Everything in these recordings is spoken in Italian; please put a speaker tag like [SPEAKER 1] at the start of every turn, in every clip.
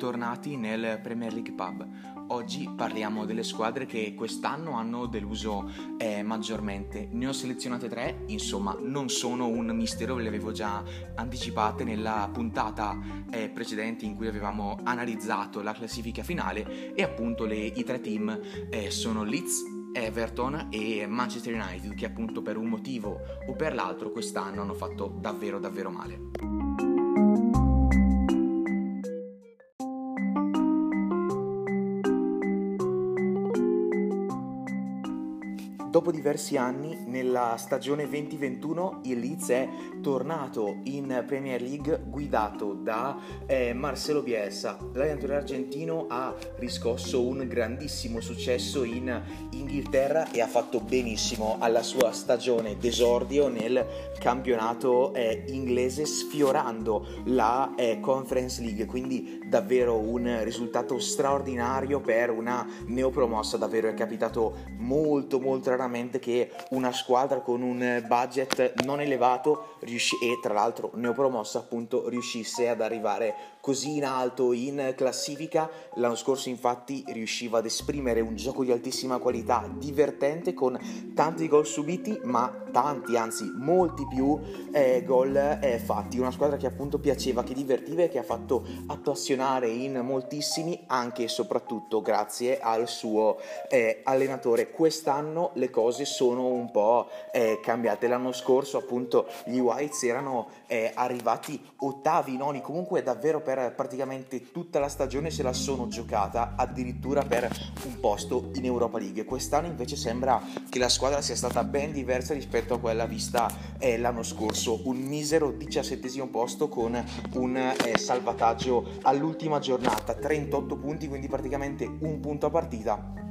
[SPEAKER 1] bentornati nel Premier League Pub. Oggi parliamo delle squadre che quest'anno hanno deluso eh, maggiormente. Ne ho selezionate tre, insomma, non sono un mistero, ve le avevo già anticipate nella puntata eh, precedente in cui avevamo analizzato la classifica finale e appunto le, i tre team eh, sono Leeds, Everton e Manchester United che appunto per un motivo o per l'altro quest'anno hanno fatto davvero davvero male. Dopo diversi anni, nella stagione 2021, il Leeds è tornato in Premier League guidato da eh, Marcelo Bielsa. L'allenatore argentino ha riscosso un grandissimo successo in Inghilterra e ha fatto benissimo alla sua stagione d'esordio nel campionato eh, inglese sfiorando la eh, Conference League, quindi davvero un risultato straordinario per una neopromossa, davvero è capitato molto molto raramente che una squadra con un budget non elevato riusci- e tra l'altro neopromossa appunto riuscisse ad arrivare così in alto in classifica. L'anno scorso infatti riusciva ad esprimere un gioco di altissima qualità, divertente con tanti gol subiti, ma tanti, anzi molti più eh, gol eh, fatti. Una squadra che appunto piaceva, che divertiva e che ha fatto appassionare in moltissimi, anche e soprattutto grazie al suo eh, allenatore. Quest'anno le cose sono un po' eh, cambiate. L'anno scorso appunto gli Whites erano eh, arrivati ottavi, noni, comunque davvero per praticamente tutta la stagione se la sono giocata addirittura per un posto in Europa League. Quest'anno invece sembra che la squadra sia stata ben diversa rispetto a quella vista eh, l'anno scorso, un misero diciassettesimo posto con un eh, salvataggio all'ultima giornata, 38 punti, quindi praticamente un punto a partita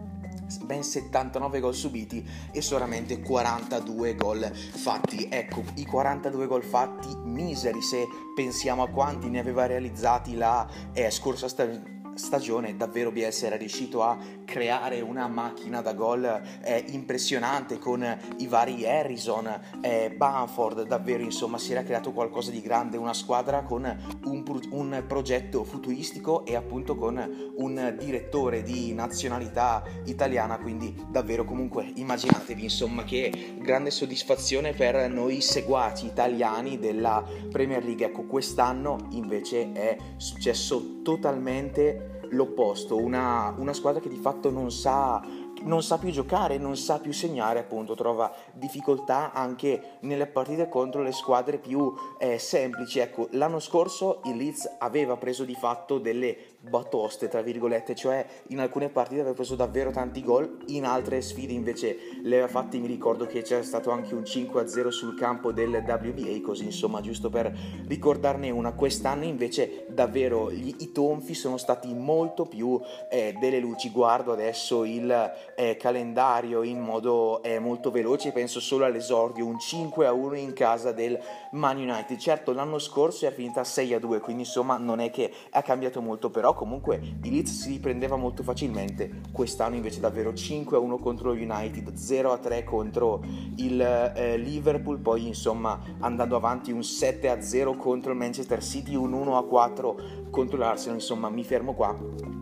[SPEAKER 1] ben 79 gol subiti e solamente 42 gol fatti. Ecco, i 42 gol fatti miseri se pensiamo a quanti ne aveva realizzati la eh, scorsa stagione stagione davvero Bielsa era riuscito a creare una macchina da gol eh, impressionante con i vari Harrison, eh, Bamford, davvero insomma si era creato qualcosa di grande, una squadra con un, un progetto futuristico e appunto con un direttore di nazionalità italiana, quindi davvero comunque immaginatevi insomma che grande soddisfazione per noi seguaci italiani della Premier League, ecco quest'anno invece è successo totalmente l'opposto, una, una squadra che di fatto non sa non sa più giocare, non sa più segnare, appunto, trova difficoltà anche nelle partite contro le squadre più eh, semplici. Ecco, l'anno scorso il Leeds aveva preso di fatto delle batoste, tra virgolette, cioè in alcune partite aveva preso davvero tanti gol, in altre sfide invece le aveva fatte, mi ricordo che c'era stato anche un 5-0 sul campo del WBA, così insomma, giusto per ricordarne una. Quest'anno invece davvero gli, i tonfi sono stati molto più eh, delle luci. Guardo adesso il eh, calendario in modo eh, molto veloce, penso solo all'esordio, un 5-1 in casa del Man United. Certo, l'anno scorso è finita 6-2, quindi insomma non è che ha cambiato molto, però comunque il Leeds si riprendeva molto facilmente. Quest'anno invece davvero 5-1 contro il United, 0-3 contro il eh, Liverpool, poi insomma andando avanti un 7-0 contro il Manchester City, un 1-4 contro l'Arsenal, insomma mi fermo qua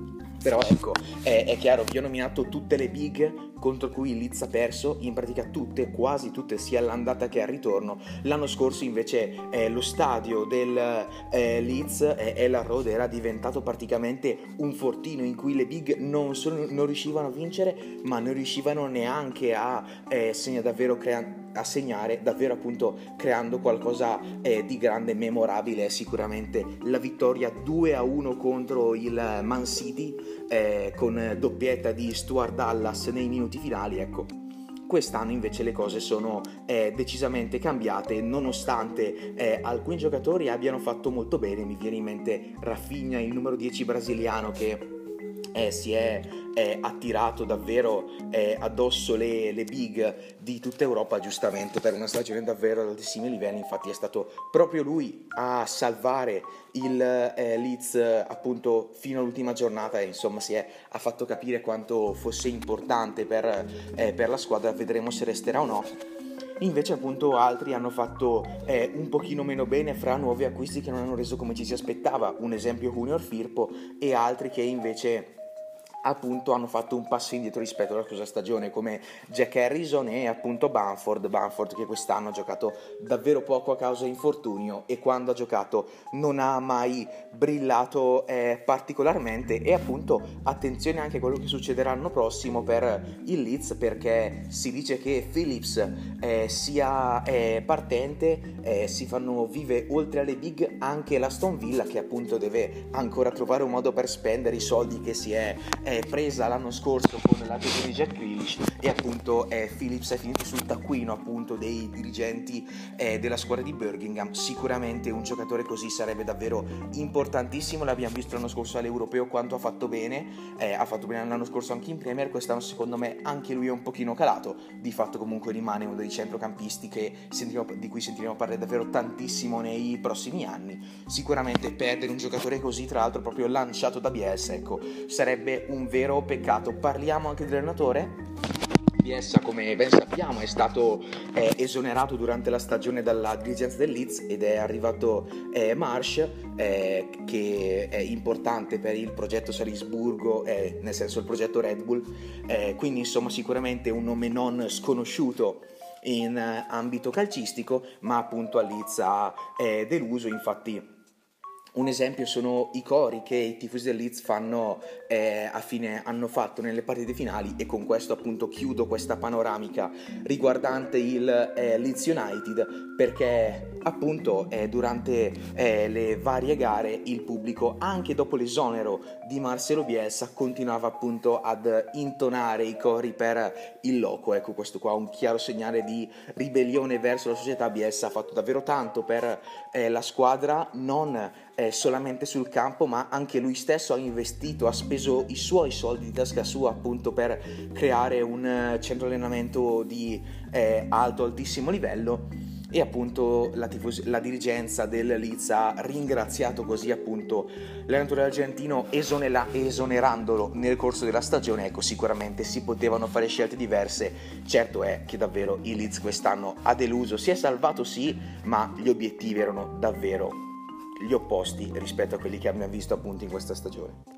[SPEAKER 1] però ecco, è, è, chiaro, vi ho nominato tutte le big contro cui il Leeds ha perso, in pratica tutte, quasi tutte, sia all'andata che al ritorno. L'anno scorso invece eh, lo stadio del eh, Leeds, eh, Ella Road, era diventato praticamente un fortino in cui le big non, sono, non riuscivano a vincere, ma non riuscivano neanche a eh, segna davvero creare a segnare davvero appunto creando qualcosa eh, di grande memorabile sicuramente la vittoria 2 a 1 contro il Man City eh, con doppietta di Stuart Dallas nei minuti finali ecco Quest'anno invece le cose sono eh, decisamente cambiate, nonostante eh, alcuni giocatori abbiano fatto molto bene. Mi viene in mente Rafinha, il numero 10 brasiliano, che eh, si è eh, attirato davvero eh, addosso le, le, big di tutta Europa, giustamente per una stagione davvero ad altissimi livelli. Infatti, è stato proprio lui a salvare il eh, Leeds appunto fino all'ultima giornata e insomma si è, ha fatto capire quanto fosse importante per, eh, per la squadra. Vedremo se resterà o no invece appunto altri hanno fatto eh, un pochino meno bene fra nuovi acquisti che non hanno reso come ci si aspettava, un esempio Junior Firpo e altri che invece appunto hanno fatto un passo indietro rispetto alla scorsa stagione come Jack Harrison e appunto Banford, Banford che quest'anno ha giocato davvero poco a causa di infortunio e quando ha giocato non ha mai brillato eh, particolarmente. E appunto attenzione anche a quello che succederà l'anno prossimo per il Leeds perché si dice che Phillips eh, sia eh, partente, eh, si fanno vive oltre alle big anche l'Aston Villa che appunto deve ancora trovare un modo per spendere i soldi che si è presa l'anno scorso con l'addio di Jack Grealish e appunto eh, Phillips è finito sul taccuino appunto dei dirigenti eh, della squadra di Birmingham. Sicuramente un giocatore così sarebbe davvero importantissimo. L'abbiamo visto l'anno scorso all'Europeo quanto ha fatto bene. Eh, ha fatto bene l'anno scorso anche in Premier. Quest'anno secondo me anche lui è un pochino calato. Di fatto comunque rimane uno dei centrocampisti di cui sentiremo parlare davvero tantissimo nei prossimi anni. Sicuramente perdere un giocatore così tra l'altro proprio lanciato da Bielsa ecco sarebbe un vero peccato. Parliamo anche dell'allenatore? Bielsa, come ben sappiamo, è stato eh, esonerato durante la stagione dalla dirigenza del Leeds ed è arrivato eh, Marsh, eh, che è importante per il progetto Salisburgo, eh, nel senso il progetto Red Bull, eh, quindi insomma sicuramente un nome non sconosciuto in eh, ambito calcistico, ma appunto a Leeds ha deluso, infatti un esempio sono i cori che i tifosi del Leeds fanno eh, a fine hanno fatto nelle partite finali e con questo appunto chiudo questa panoramica riguardante il eh, Leeds United perché appunto eh, durante eh, le varie gare il pubblico anche dopo l'esonero di Marcelo Bielsa continuava appunto ad intonare i cori per il loco. Ecco questo qua un chiaro segnale di ribellione verso la società. Bielsa ha fatto davvero tanto per eh, la squadra non eh, solamente sul campo, ma anche lui stesso ha investito, ha speso i suoi soldi di tasca sua appunto per creare un eh, centro allenamento di eh, alto, altissimo livello. E appunto la, tifos- la, dirigenza del Leeds ha ringraziato così appunto l'allenatore argentino esonera- esonerandolo nel corso della stagione. Ecco sicuramente si potevano fare scelte diverse. Certo è che davvero il Leeds quest'anno ha deluso. Si è salvato sì ma gli obiettivi erano davvero gli opposti rispetto a quelli che abbiamo visto appunto in questa stagione.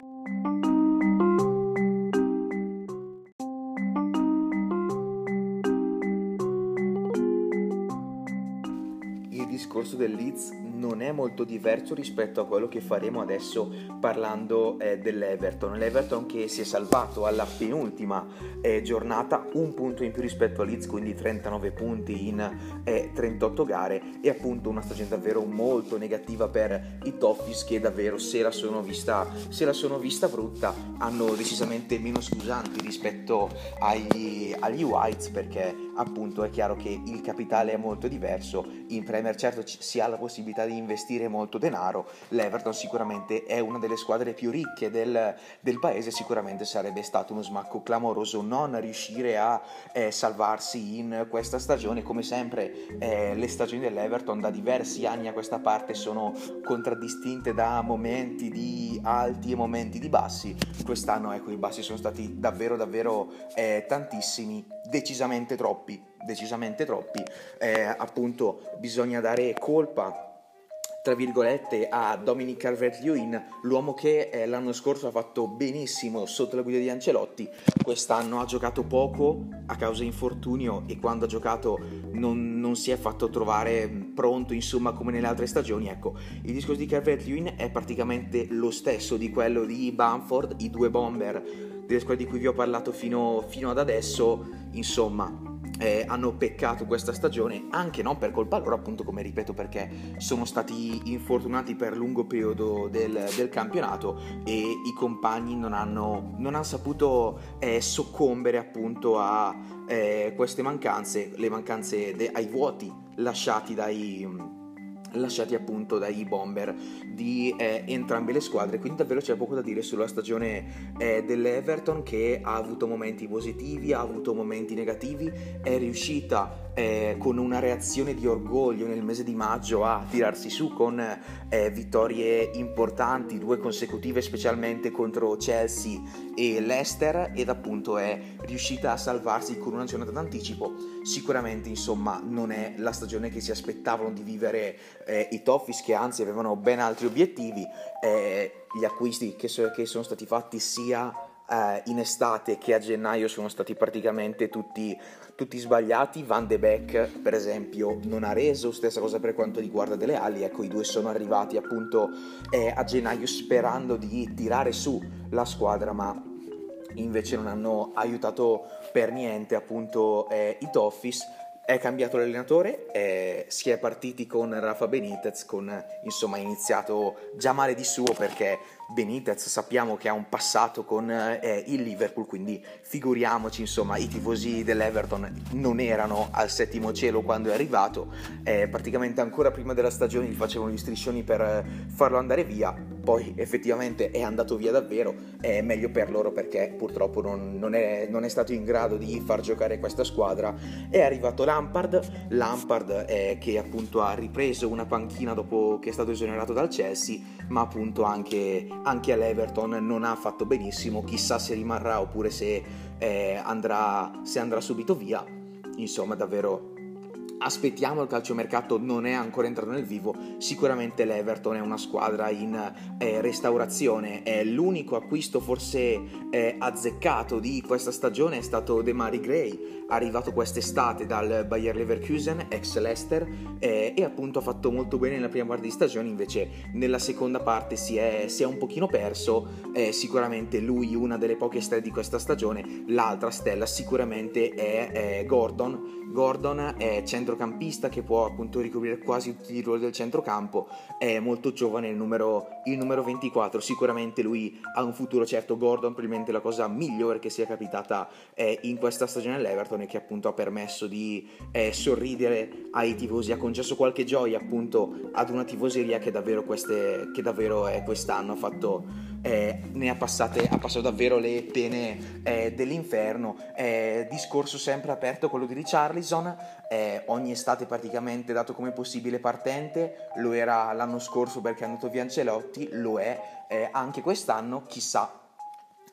[SPEAKER 1] Discorso del Leeds non è molto diverso rispetto a quello che faremo adesso parlando eh, dell'Everton. L'Everton che si è salvato alla penultima eh, giornata, un punto in più rispetto a Leeds, quindi 39 punti in eh, 38 gare e appunto una stagione davvero molto negativa per i Toffees che davvero se la sono vista, se la sono vista brutta hanno decisamente meno scusanti rispetto agli, agli Whites perché appunto è chiaro che il capitale è molto diverso, in Premier certo si ha la possibilità di investire molto denaro, l'Everton sicuramente è una delle squadre più ricche del, del paese, sicuramente sarebbe stato uno smacco clamoroso non riuscire a eh, salvarsi in questa stagione, come sempre eh, le stagioni dell'Everton da diversi anni a questa parte sono contraddistinte da momenti di alti e momenti di bassi, quest'anno ecco i bassi sono stati davvero davvero eh, tantissimi, decisamente troppi, decisamente troppi, eh, appunto bisogna dare colpa tra virgolette a Dominic Calvert-Lewin, l'uomo che eh, l'anno scorso ha fatto benissimo sotto la guida di Ancelotti, quest'anno ha giocato poco a causa infortunio e quando ha giocato non, non, si è fatto trovare pronto, insomma, come nelle altre stagioni. Ecco, il discorso di Calvert-Lewin è praticamente lo stesso di quello di Bamford, i due bomber delle squadre di cui vi ho parlato fino, fino ad adesso, insomma, eh, hanno peccato questa stagione, anche non per colpa loro, appunto come ripeto, perché sono stati infortunati per lungo periodo del, del campionato e i compagni non hanno, non hanno saputo eh, soccombere appunto a eh, queste mancanze, le mancanze de- ai vuoti lasciati dai lasciati appunto dai bomber di eh, entrambe le squadre. Quindi davvero c'è poco da dire sulla stagione eh, dell'Everton che ha avuto momenti positivi ha avuto momenti negativi è riuscita eh, con una reazione di orgoglio nel mese di maggio a tirarsi su con eh, vittorie importanti due consecutive specialmente contro Chelsea e Leicester ed appunto è riuscita a salvarsi con una giornata d'anticipo. Sicuramente insomma non è la stagione che si aspettavano di vivere eh, i Toffees che anzi avevano ben altri obiettivi, eh, gli acquisti che, so, che, sono stati fatti sia eh, in estate che a gennaio sono stati praticamente tutti, tutti, sbagliati. Van de Beek per esempio non ha reso, stessa cosa per quanto riguarda delle ali, ecco i due sono arrivati appunto eh, a gennaio sperando di tirare su la squadra ma invece non hanno aiutato per niente appunto eh, i Toffees è cambiato l'allenatore, eh, si è partiti con Rafa Benitez, con insomma iniziato già male di suo perché Benitez sappiamo che ha un passato con eh, il Liverpool, quindi figuriamoci, insomma, i tifosi dell'Everton non erano al settimo cielo quando è arrivato, eh, praticamente ancora prima della stagione gli facevano gli striscioni per farlo andare via, poi effettivamente è andato via davvero, è meglio per loro perché purtroppo non, non, è, non è, stato in grado di far giocare questa squadra, è arrivato Lampard, Lampard eh, che appunto ha ripreso una panchina dopo che è stato esonerato dal Chelsea, ma appunto anche anche all'Everton non ha fatto benissimo, chissà se rimarrà oppure se, eh, andrà, se andrà subito via. Insomma, davvero aspettiamo il calciomercato non è ancora entrato nel vivo sicuramente l'Everton è una squadra in eh, restaurazione è l'unico acquisto forse eh, azzeccato di questa stagione è stato De Mari Gray arrivato quest'estate dal Bayer Leverkusen ex Leicester eh, e appunto ha fatto molto bene nella prima parte di stagione invece nella seconda parte si è, si è un pochino perso sicuramente lui una delle poche stelle di questa stagione l'altra stella sicuramente è, è Gordon. Gordon è centrocampista che può appunto ricoprire quasi tutti i ruoli del centrocampo, è molto giovane, il numero, il numero 24, sicuramente lui ha un futuro certo, Gordon probabilmente la cosa migliore che sia capitata eh, in questa stagione all'Everton e che appunto ha permesso di eh, sorridere ai tifosi, ha concesso qualche gioia appunto ad una tifoseria che davvero, queste, che davvero eh, quest'anno ha fatto eh, ne ha passate, ha passato davvero le pene eh, dell'inferno. Eh, discorso sempre aperto quello di Richarlison, eh, ogni estate praticamente dato come possibile partente, lo era l'anno scorso perché è andato via Ancelotti, lo è eh, anche quest'anno, chissà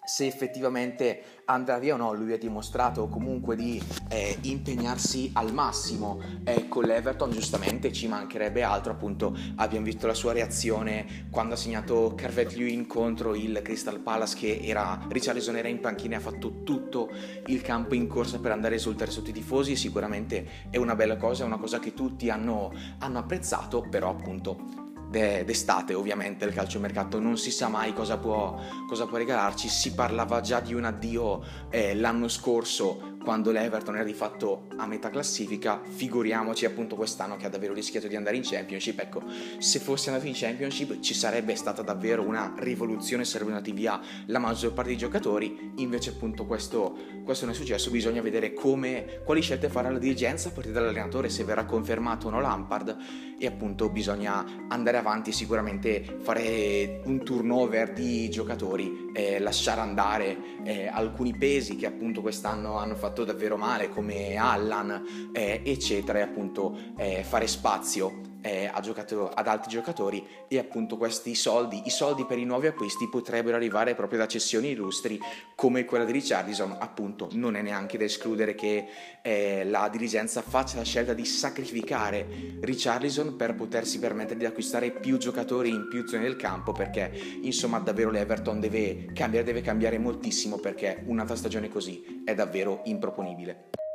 [SPEAKER 1] se effettivamente andrà via o no, lui ha dimostrato comunque di eh, impegnarsi al massimo. Eh, con l'Everton, giustamente ci mancherebbe altro, appunto abbiamo visto la sua reazione quando ha segnato Carvet Lewin contro il Crystal Palace che era Richarlison era in panchina e ha fatto tutto il campo in corsa per andare a esultare sotto i tifosi sicuramente è una bella cosa, è una cosa che tutti hanno, hanno apprezzato, però appunto d'estate ovviamente il calciomercato. Non si sa mai cosa può, cosa può regalarci. Si parlava già di un addio eh, l'anno scorso quando l'Everton era di fatto a metà classifica figuriamoci appunto quest'anno che ha davvero rischiato di andare in Championship. Ecco se fosse andato in Championship ci sarebbe stata davvero una rivoluzione sarebbe andati via la maggior parte dei giocatori. Invece appunto questo, questo non è successo. Bisogna vedere come, quali scelte farà la dirigenza a partire dall'allenatore se verrà confermato o no Lampard. E appunto bisogna andare avanti sicuramente fare un turnover di giocatori, eh, lasciare andare eh, alcuni pesi che appunto quest'anno hanno fatto davvero male come Allan eh, eccetera e appunto eh, fare spazio eh, giocato, ad altri giocatori e appunto questi soldi, i soldi per i nuovi acquisti potrebbero arrivare proprio da cessioni illustri come quella di Richardson, appunto non è neanche da escludere che eh, la dirigenza faccia la scelta di sacrificare Richardson per potersi permettere di acquistare più giocatori in più zone del campo perché insomma davvero l'Everton deve cambiare, deve cambiare moltissimo perché un'altra stagione così è davvero improponibile.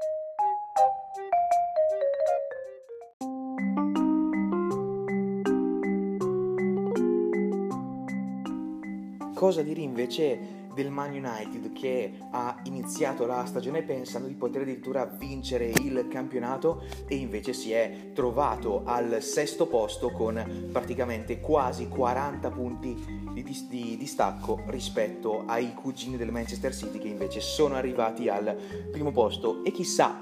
[SPEAKER 1] Cosa dire invece del Man United che ha iniziato la stagione pensando di poter addirittura vincere il campionato e invece si è trovato al sesto posto con praticamente quasi 40 punti di, dis- di distacco rispetto ai cugini del Manchester City che invece sono arrivati al primo posto. E chissà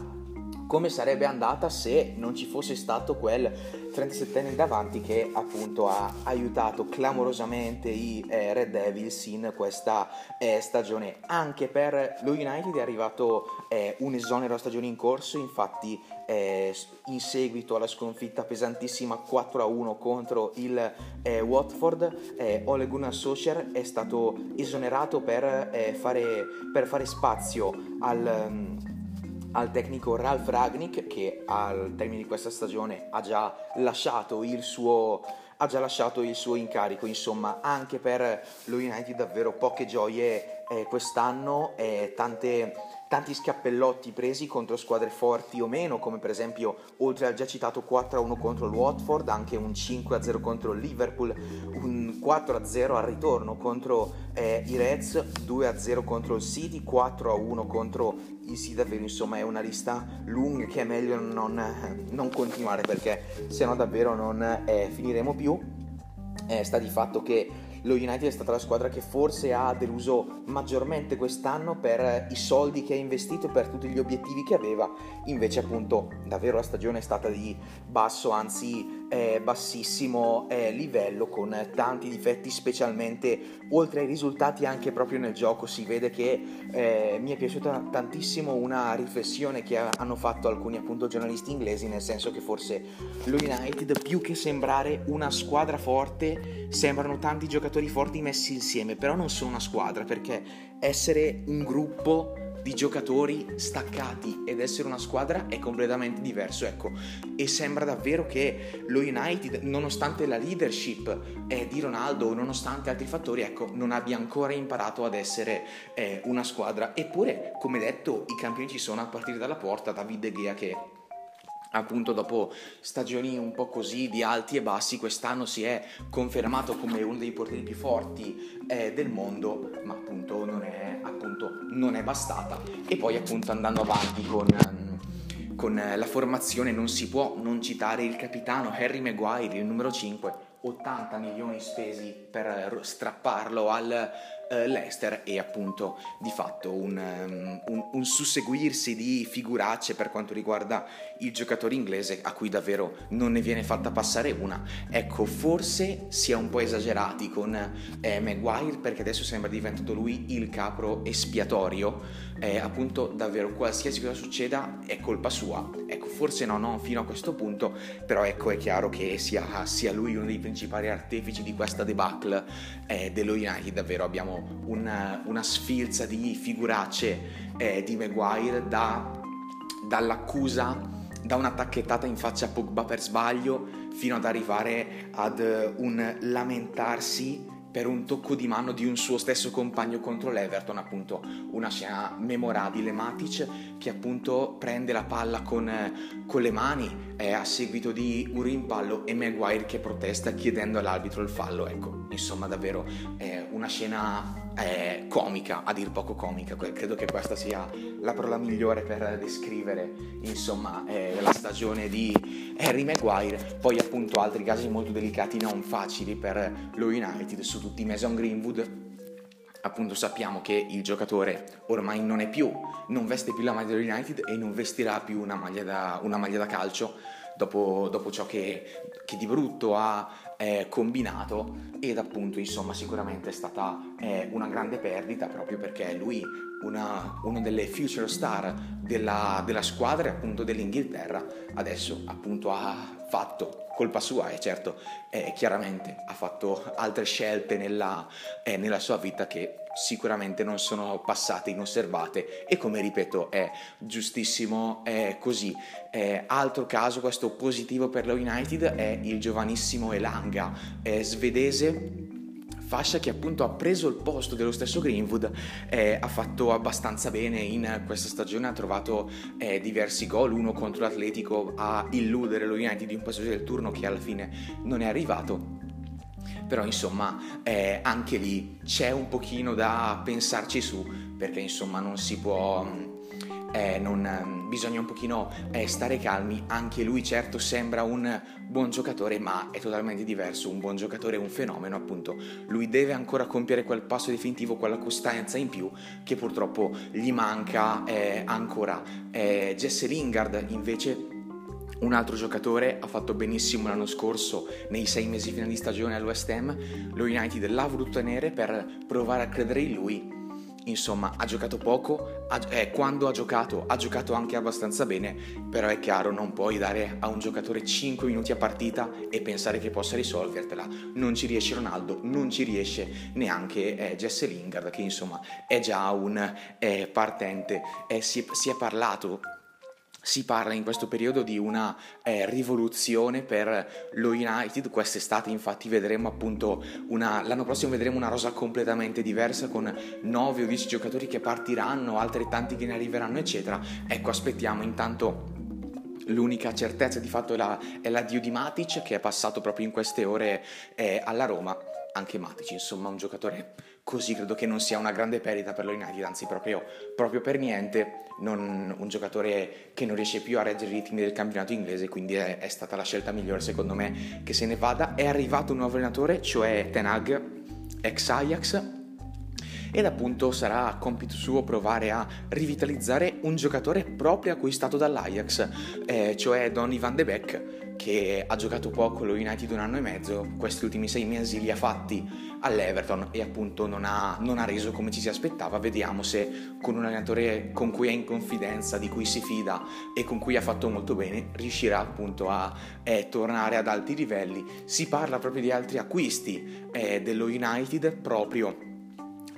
[SPEAKER 1] come sarebbe andata se non ci fosse stato quel 37enne davanti che appunto ha aiutato clamorosamente i eh, Red Devils in questa eh, stagione. Anche per lo United è arrivato eh, un esonero a stagione in corso, infatti eh, in seguito alla sconfitta pesantissima 4-1 contro il eh, Watford, eh, Ole Gunnar Solskjaer è stato esonerato per, fare, per fare, spazio al... Um, al tecnico Ralph Ragnick che al termine di questa stagione ha già lasciato il suo, ha già lasciato il suo incarico, insomma anche per lo United davvero poche gioie eh, quest'anno e tante tanti scappellotti presi contro squadre forti o meno, come per esempio, oltre al già citato 4-1 contro il Watford, anche un 5-0 contro il Liverpool, un 4-0 al ritorno contro eh, i Reds, 2-0 contro il City, 4-1 contro il City, davvero insomma è una lista lunga che è meglio non, non continuare perché se no davvero non eh, finiremo più. Eh, sta di fatto che lo United è stata la squadra che forse ha deluso maggiormente quest'anno per i soldi che ha investito e per tutti gli obiettivi che aveva, invece appunto davvero la stagione è stata di basso, anzi eh, bassissimo eh, livello con tanti difetti specialmente oltre ai risultati anche proprio nel gioco si vede che eh, mi è piaciuta tantissimo una riflessione che hanno fatto alcuni appunto giornalisti inglesi nel senso che forse lo United più che sembrare una squadra forte sembrano tanti giocatori forti messi insieme però non sono una squadra perché essere un gruppo di giocatori staccati ed essere una squadra è completamente diverso, ecco. E sembra davvero che lo United, nonostante la leadership eh, di Ronaldo, nonostante altri fattori, ecco, non abbia ancora imparato ad essere eh, una squadra. Eppure, come detto, i campioni ci sono a partire dalla porta, David De Gea che appunto dopo stagioni un po' così di alti e bassi quest'anno si è confermato come uno dei portieri più forti eh, del mondo ma appunto non non è bastata. E poi appunto andando avanti con, con la formazione non si può non citare il capitano Harry Maguire il numero 5 80 milioni spesi per strapparlo al eh, Leicester e appunto di fatto un, um, un, un, susseguirsi di figuracce per quanto riguarda il giocatore inglese a cui davvero non ne viene fatta passare una. Ecco, forse si è un po' esagerati con eh, Maguire perché adesso sembra diventato lui il capro espiatorio. Eh, appunto davvero qualsiasi cosa succeda è colpa sua. Ecco, forse no, no, fino a questo punto, però ecco è chiaro che sia, sia lui uno dei principali artefici di questa debacle eh, dello United, davvero abbiamo una, una sfilza di figuracce eh, di Maguire da, dall'accusa da una tacchettata in faccia a Pogba per sbaglio fino ad arrivare ad un lamentarsi per un tocco di mano di un suo stesso compagno contro l'Everton, appunto una scena memorabile, Matic che appunto prende la palla con, con le mani eh, a seguito di un rimpallo e Maguire che protesta chiedendo all'arbitro il fallo, ecco, insomma davvero eh, una scena eh, comica, a dir poco comica, credo che questa sia la parola migliore per descrivere insomma eh, la stagione di Harry Maguire, poi appunto altri casi molto delicati non facili per lo United su tutti i Mason Greenwood. Appunto sappiamo che il giocatore ormai non è più, non veste più la maglia dello United e non vestirà più una maglia da, una maglia da calcio dopo, dopo ciò che, che, di brutto ha eh, combinato ed appunto insomma sicuramente è stata eh, una grande perdita proprio perché lui una, una delle future star della, della squadra appunto dell'Inghilterra. Adesso appunto ha fatto colpa sua e certo eh, chiaramente ha fatto altre scelte nella, eh, nella sua vita che sicuramente non sono passate inosservate e come ripeto è giustissimo è così. Eh, altro caso, questo positivo per lo United, è il giovanissimo Elanga, è svedese fascia che appunto ha preso il posto dello stesso Greenwood, eh, ha fatto abbastanza bene in questa stagione, ha trovato eh, diversi gol, uno contro l'Atletico a illudere lo United di un passaggio del turno che alla fine non è arrivato. Però insomma eh, anche lì c'è un pochino da pensarci su perché insomma non si può eh, non, bisogna un pochino eh, stare calmi, anche lui certo sembra un buon giocatore ma è totalmente diverso, un buon giocatore è un fenomeno appunto, lui deve ancora compiere quel passo definitivo, quella costanza in più che purtroppo gli manca eh, ancora. Eh, Jesse Lingard invece un altro giocatore ha fatto benissimo l'anno scorso nei sei mesi fino di stagione all'West Ham, lo United l'ha voluto tenere per provare a credere in lui. Insomma, ha giocato poco, ha, eh, quando ha giocato ha giocato anche abbastanza bene, però è chiaro non puoi dare a un giocatore 5 minuti a partita e pensare che possa risolvertela. Non ci riesce Ronaldo, non ci riesce neanche eh, Jesse Lingard che insomma è già un eh, partente. Eh, si, si è parlato si parla in questo periodo di una eh, rivoluzione per lo United, quest'estate infatti vedremo appunto una, l'anno prossimo vedremo una rosa completamente diversa con 9 o 10 giocatori che partiranno, altrettanti che ne arriveranno eccetera, ecco aspettiamo intanto L'unica certezza di fatto è, la, è l'addio di Matic che è passato proprio in queste ore eh, alla Roma. Anche Matic, insomma, un giocatore così credo che non sia una grande perdita per lo United, anzi proprio, proprio per niente, non, un giocatore che non riesce più a reggere i ritmi del campionato inglese, quindi è, è, stata la scelta migliore secondo me che se ne vada. È arrivato un nuovo allenatore, cioè Tenag, ex Ajax, ed appunto sarà compito suo provare a rivitalizzare un giocatore proprio acquistato dall'Ajax, eh, cioè Donny van de Beek che ha giocato poco lo United un anno e mezzo, questi ultimi sei mesi li ha fatti all'Everton e appunto non ha, non ha reso come ci si aspettava. Vediamo se con un allenatore con cui è in confidenza, di cui si fida e con cui ha fatto molto bene, riuscirà appunto a eh, tornare ad alti livelli. Si parla proprio di altri acquisti eh, dello United proprio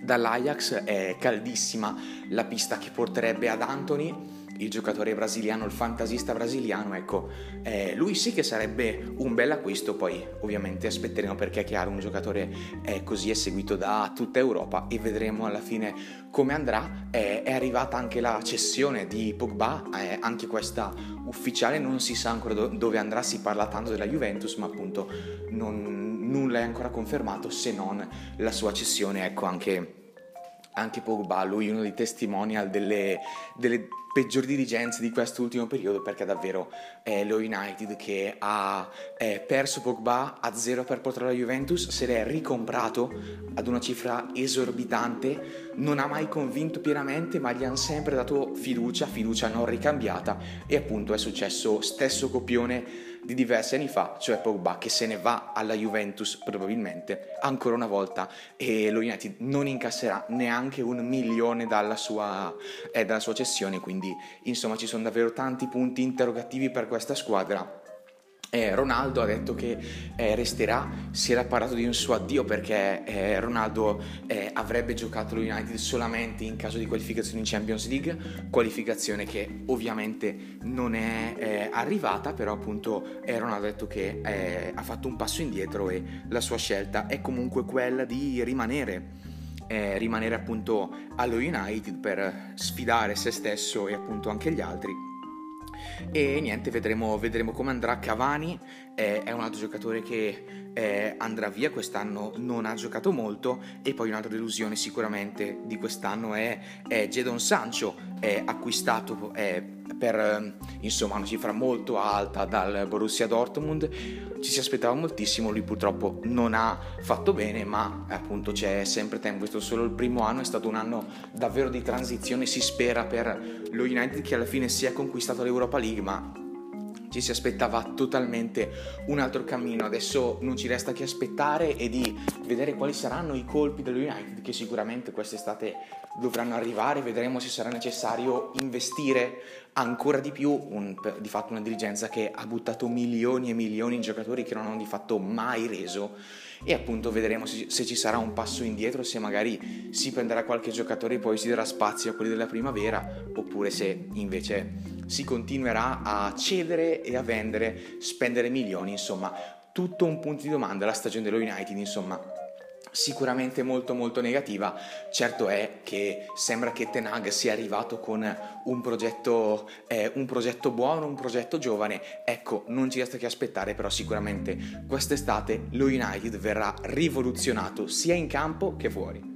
[SPEAKER 1] dall'Ajax, è caldissima la pista che porterebbe ad Anthony il giocatore brasiliano, il fantasista brasiliano, ecco, eh, lui sì che sarebbe un bel acquisto, poi ovviamente aspetteremo perché è chiaro, un giocatore eh, così è seguito da tutta Europa e vedremo alla fine come andrà. Eh, è arrivata anche la cessione di Pogba, eh, anche questa ufficiale, non si sa ancora do- dove andrà, si parla tanto della Juventus, ma appunto non, nulla è ancora confermato se non la sua cessione, ecco anche anche Pogba, lui uno dei testimonial delle, delle peggiori dirigenze di quest'ultimo periodo perché davvero è lo United che ha perso Pogba a zero per portare la Juventus, se l'è ricomprato ad una cifra esorbitante, non ha mai convinto pienamente ma gli hanno sempre dato fiducia, fiducia non ricambiata e appunto è successo stesso copione di diversi anni fa, cioè Pogba che se ne va alla Juventus probabilmente ancora una volta e lo United non incasserà neanche un milione dalla sua, eh, dalla sua cessione, quindi insomma ci sono davvero tanti punti interrogativi per questa squadra eh, Ronaldo ha detto che eh, resterà, si era parlato di un suo addio perché eh, Ronaldo eh, avrebbe giocato lo United solamente in caso di qualificazione in Champions League, qualificazione che ovviamente non è eh, arrivata, però appunto eh, Ronaldo ha detto che ha fatto un passo indietro e la sua scelta è comunque quella di rimanere. rimanere appunto allo United per sfidare se stesso e appunto anche gli altri e niente, vedremo, vedremo come andrà. Cavani eh, è un altro giocatore che eh, andrà via, quest'anno non ha giocato molto e poi un'altra delusione sicuramente di quest'anno è, è Jadon Sancho, è acquistato per ehm, insomma una cifra molto alta dal Borussia Dortmund. Ci si aspettava moltissimo lui purtroppo non ha fatto bene ma appunto c'è sempre tempo questo è solo il primo anno è stato un anno davvero di transizione si spera per lo United che alla fine sia conquistato l'Europa League ma ci si aspettava totalmente un altro cammino. Adesso non ci resta che aspettare e di vedere quali saranno i colpi dello United, che sicuramente quest'estate dovranno arrivare. Vedremo se sarà necessario investire ancora di più. Un, di fatto, una dirigenza che ha buttato milioni e milioni in giocatori che non hanno di fatto mai reso. E appunto vedremo se, se ci sarà un passo indietro, se magari si prenderà qualche giocatore e poi si darà spazio a quelli della primavera, oppure se invece si continuerà a cedere e a vendere, spendere milioni, insomma, tutto un punto di domanda la stagione dello United, insomma, sicuramente molto molto negativa. Certo è che sembra che Tenag sia arrivato con un progetto, eh, un progetto buono, un progetto giovane. Ecco, non ci resta che aspettare, però sicuramente quest'estate lo United verrà rivoluzionato sia in campo che fuori.